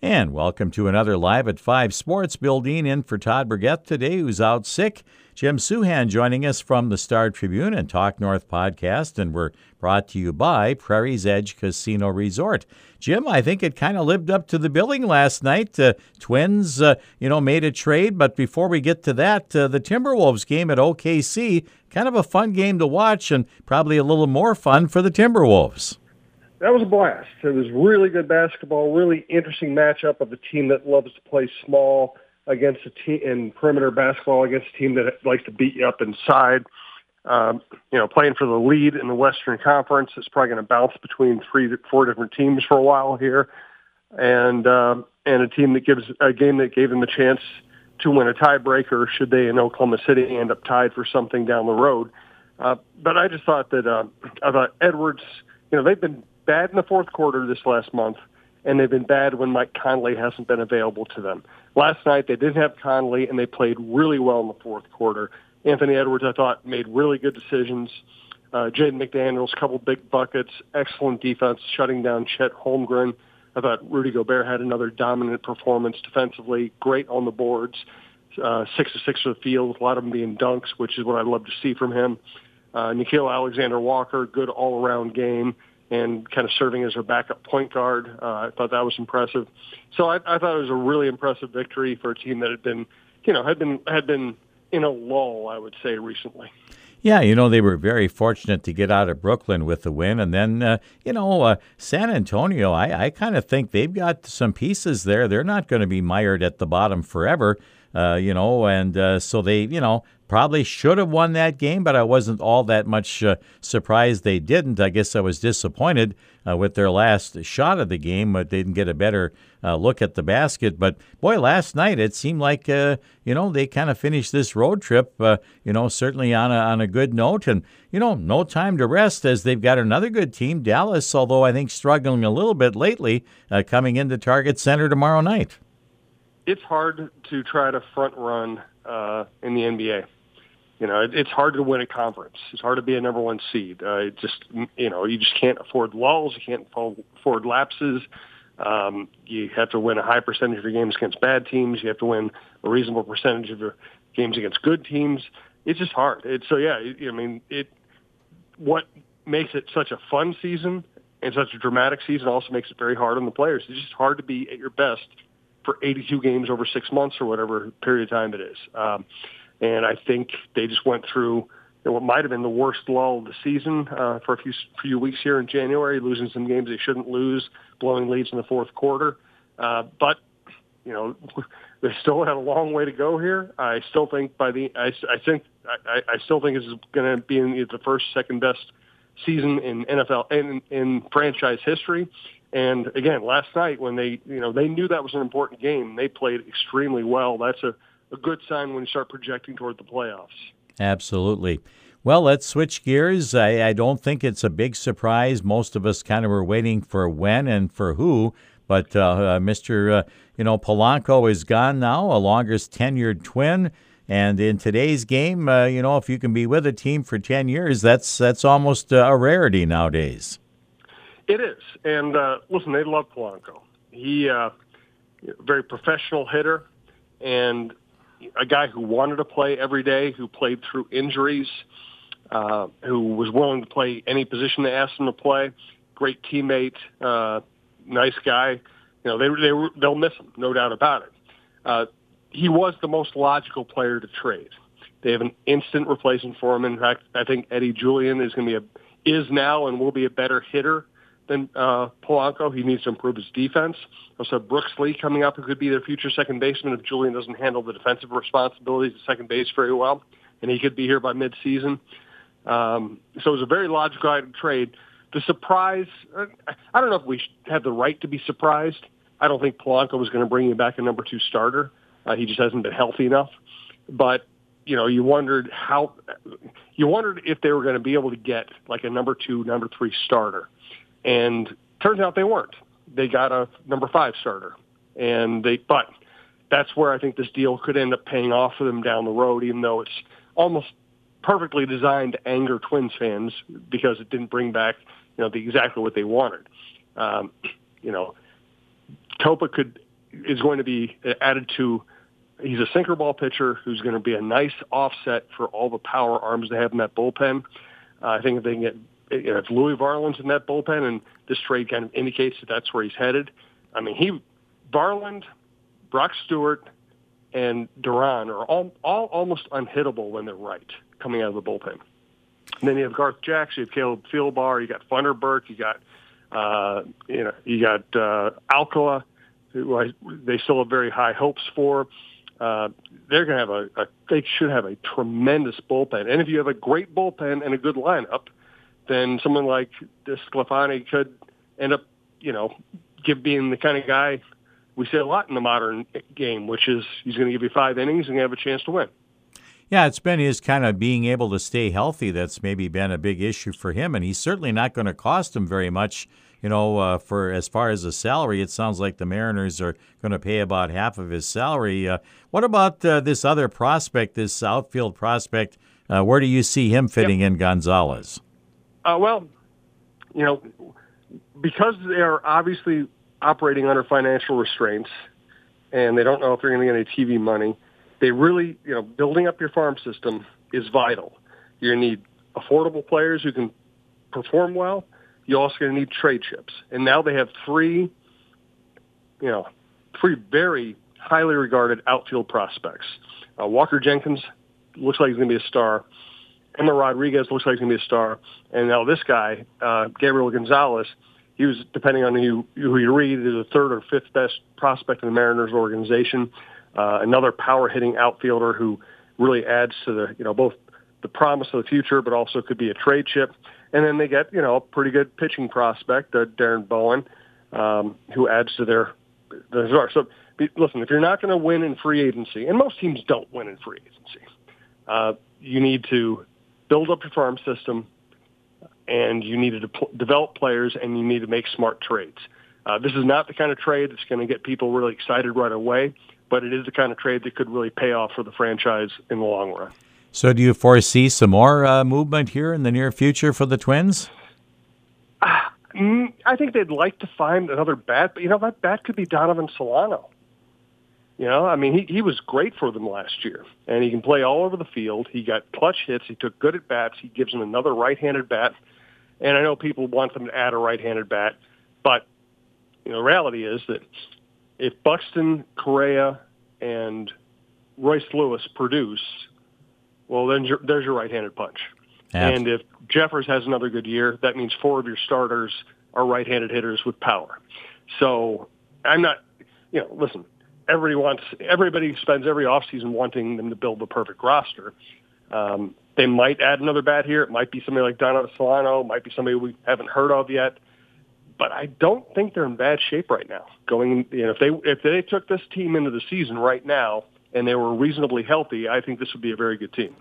And welcome to another Live at 5 Sports building in for Todd Burgett today, who's out sick. Jim Souhan joining us from the Star Tribune and Talk North podcast, and we're brought to you by Prairie's Edge Casino Resort. Jim, I think it kind of lived up to the billing last night. Uh, Twins, uh, you know, made a trade, but before we get to that, uh, the Timberwolves game at OKC, kind of a fun game to watch, and probably a little more fun for the Timberwolves that was a blast. It was really good basketball, really interesting matchup of a team that loves to play small against a team in perimeter basketball against a team that likes to beat you up inside. Um, you know, playing for the lead in the Western Conference, it's probably going to bounce between three, four different teams for a while here, and um, and a team that gives a game that gave them a chance to win a tiebreaker should they in Oklahoma City end up tied for something down the road. Uh, but I just thought that uh, I thought Edwards, you know, they've been bad in the fourth quarter this last month, and they've been bad when Mike Conley hasn't been available to them. Last night they didn't have Conley, and they played really well in the fourth quarter. Anthony Edwards, I thought, made really good decisions. Uh, Jaden McDaniels, couple big buckets, excellent defense, shutting down Chet Holmgren. I thought Rudy Gobert had another dominant performance defensively, great on the boards, uh, six to six for the field, a lot of them being dunks, which is what I love to see from him. Uh, Nickeil Alexander Walker, good all-around game and kind of serving as a backup point guard. Uh, I thought that was impressive. So I, I thought it was a really impressive victory for a team that had been, you know, had been had been in a lull, I would say, recently. Yeah, you know, they were very fortunate to get out of Brooklyn with the win. And then, uh, you know, uh, San Antonio, I, I kind of think they've got some pieces there. They're not going to be mired at the bottom forever, uh, you know, and uh, so they, you know, Probably should have won that game, but I wasn't all that much uh, surprised they didn't. I guess I was disappointed uh, with their last shot of the game, but they didn't get a better uh, look at the basket. But boy, last night it seemed like you know they kind of finished this road trip, you know, certainly on a on a good note, and you know, no time to rest as they've got another good team, Dallas. Although I think struggling a little bit lately, coming into Target Center tomorrow night. It's hard to try to front run uh, in the NBA you know, it, it's hard to win a conference. It's hard to be a number one seed. Uh, it just, you know, you just can't afford lulls. You can't afford lapses. Um, you have to win a high percentage of your games against bad teams. You have to win a reasonable percentage of your games against good teams. It's just hard. It's so yeah. I mean, it. What makes it such a fun season and such a dramatic season also makes it very hard on the players. It's just hard to be at your best for 82 games over six months or whatever period of time it is. Um, and I think they just went through what might have been the worst lull of the season uh, for a few few weeks here in January, losing some games they shouldn't lose, blowing leads in the fourth quarter. Uh, but you know, they still have a long way to go here. I still think by the I, I think I, I still think this is going to be in the first second best season in NFL in, in franchise history. And again, last night when they you know they knew that was an important game, they played extremely well. That's a a good sign when you start projecting toward the playoffs. Absolutely. Well, let's switch gears. I, I don't think it's a big surprise. Most of us kind of were waiting for when and for who. But uh, uh, Mr. Uh, you know Polanco is gone now, a longest tenured twin. And in today's game, uh, you know, if you can be with a team for ten years, that's that's almost a rarity nowadays. It is. And uh, listen, they love Polanco. He uh, very professional hitter, and a guy who wanted to play every day, who played through injuries, uh, who was willing to play any position they asked him to play. Great teammate, uh, nice guy. You know, they they they'll miss him, no doubt about it. Uh, he was the most logical player to trade. They have an instant replacement for him. In fact, I think Eddie Julien is going to be a is now and will be a better hitter than uh, Polanco. He needs to improve his defense. Also, Brooks Lee coming up, who could be their future second baseman if Julien doesn't handle the defensive responsibilities at second base very well, and he could be here by midseason. Um, so it was a very logical item trade. The surprise, uh, I don't know if we have the right to be surprised. I don't think Polanco was going to bring you back a number two starter. Uh, he just hasn't been healthy enough. But you know, you wondered how, you wondered if they were going to be able to get like a number two, number three starter. And turns out they weren't. They got a number five starter. And they, but that's where I think this deal could end up paying off for them down the road, even though it's almost perfectly designed to anger Twins fans because it didn't bring back, you know, the, exactly what they wanted. Um, you know, Topa could is going to be added to. He's a sinker ball pitcher who's going to be a nice offset for all the power arms they have in that bullpen. Uh, I think if they can get you know, if Louis Varland's in that bullpen, and this trade kind of indicates that that's where he's headed. I mean, he Varland, Brock Stewart, and Duran are all, all almost unhittable when they're right coming out of the bullpen. And then you have Garth Jackson, you have Caleb Thielbar, you got Funderburk, you got uh, you know you got uh, Alcala, who I, they still have very high hopes for. Uh, they're going to have a, a they should have a tremendous bullpen, and if you have a great bullpen and a good lineup, then someone like this Sclafani could end up you know give being the kind of guy we see a lot in the modern game, which is he's going to give you five innings and you have a chance to win. Yeah, it's been his kind of being able to stay healthy that's maybe been a big issue for him, and he's certainly not going to cost him very much. You know, uh, for as far as the salary, it sounds like the Mariners are going to pay about half of his salary. Uh, what about uh, this other prospect, this outfield prospect? Uh, where do you see him fitting yep. in, Gonzalez? Uh, well, you know, because they are obviously operating under financial restraints, and they don't know if they're going to get any TV money they really, you know, building up your farm system is vital. To need affordable players who can perform well. You're also going to need trade chips. And now they have three, you know, three very highly regarded outfield prospects. Uh, Walker Jenkins looks like he's going to be a star. Emma Rodriguez looks like he's going to be a star. And now this guy, uh, Gabriel Gonzalez, he was, depending on who, who you read, is the third or fifth best prospect in the Mariners organization uh, another power hitting outfielder who really adds to the you know both the promise of the future, but also could be a trade chip. And then they get you know a pretty good pitching prospect, uh, Darren Bowen, um, who adds to their their so. Listen, if you're not going to win in free agency, and most teams don't win in free agency, uh, you need to build up your farm system, and you need to de- develop players, and you need to make smart trades. Uh, this is not the kind of trade that's going to get people really excited right away but it is the kind of trade that could really pay off for the franchise in the long run. So, do you foresee some more uh, movement here in the near future for the Twins? Uh, I think they'd like to find another bat, but you know that bat could be Donovan Solano. You know, I mean, he he was great for them last year, and he can play all over the field. He got clutch hits. He took good at bats. He gives them another right-handed bat, and I know people want them to add a right-handed bat, but you know, the reality is that if Buxton, Correa, and Royce Lewis produce, well, then there's your right-handed punch. And if Jeffers has another good year, that means four of your starters are right-handed hitters with power. So I'm not, you know, listen, everybody wants, everybody spends every offseason wanting them to build the perfect roster. Um, they might add another bat here. It might be somebody like Donovan Solano. It might be somebody we haven't heard of yet but I don't think they're in bad shape right now. Going, you know, if they if they took this team into the season right now and they were reasonably healthy, I think this would be a very good team.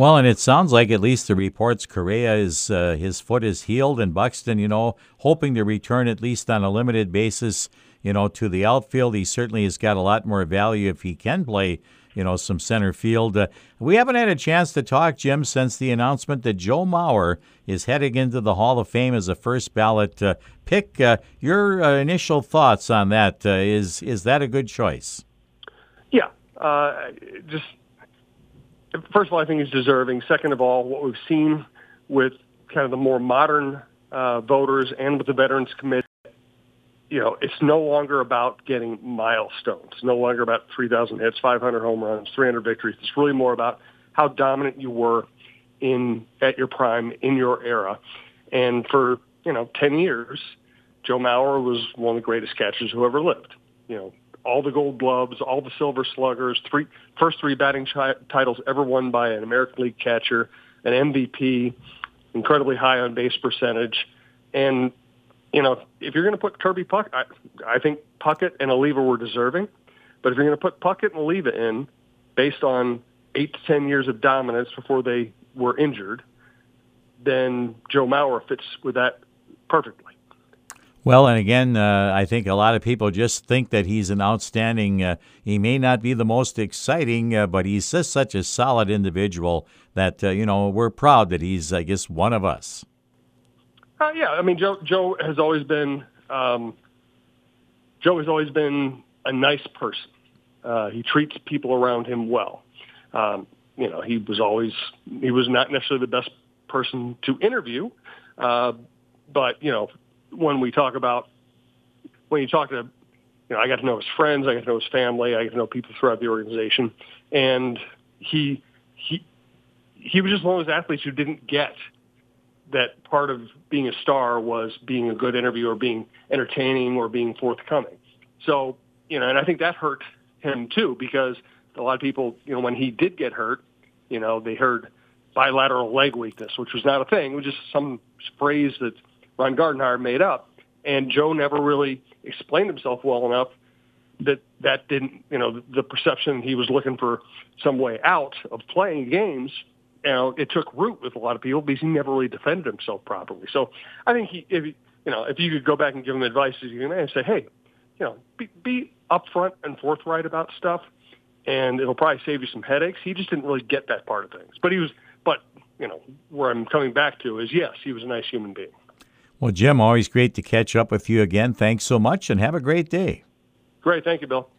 Well, and it sounds like at least the reports Correa is uh, his foot is healed, and Buxton, you know, hoping to return at least on a limited basis, you know, to the outfield. He certainly has got a lot more value if he can play you know, some center field. Uh, we haven't had a chance to talk, Jim, since the announcement that Joe Mauer is heading into the Hall of Fame as a first ballot uh, pick. Uh, your uh, initial thoughts on that? Uh, is is that a good choice? Yeah, just first of all, I think he's deserving. Second of all, what we've seen with kind of the more modern uh, voters and with the Veterans Committee you know, it's no longer about getting milestones. It's no longer about 3,000 hits, 500 home runs, 300 victories. It's really more about how dominant you were in at your prime in your era. And for you know 10 years, Joe Mauer was one of the greatest catchers who ever lived. You know, all the Gold Gloves, all the Silver Sluggers, three first three batting chi- titles ever won by an American League catcher, an MVP, incredibly high on base percentage, and you know, if you're going to put Kirby Puckett, I, I think Puckett and Oliva were deserving. But if you're going to put Puckett and Oliva in based on eight to ten years of dominance before they were injured, then Joe Mauer fits with that perfectly. Well, and again, uh, I think a lot of people just think that he's an outstanding. Uh, he may not be the most exciting, uh, but he's just such a solid individual that uh, you know we're proud that he's, I guess, one of us. Uh, yeah, I mean, Joe Joe has always been um, Joe has always been a nice person. Uh, he treats people around him well. Um, you know, he was always he was not necessarily the best person to interview, uh, but you know, when we talk about when you talk to, you know, I got to know his friends, I got to know his family, I got to know people throughout the organization, and he he he was just one of those athletes who didn't get that part of being a star was being a good interviewer, being entertaining, or being forthcoming. So, you know, and I think that hurt him too because a lot of people, you know, when he did get hurt, you know, they heard bilateral leg weakness, which was not a thing. It was just some phrase that Ron Gardenhire made up. And Joe never really explained himself well enough that that didn't, you know, the perception he was looking for some way out of playing games, you know, it took root with a lot of people because he never really defended himself properly. So I think he, if you know, if you could go back and give him advice as you and say, hey, you know, be, be upfront and forthright about stuff, and it'll probably save you some headaches. He just didn't really get that part of things. But he was, but you know, where I'm coming back to is yes, he was a nice human being. Well, Jim, always great to catch up with you again. Thanks so much, and have a great day. Great, thank you, Bill.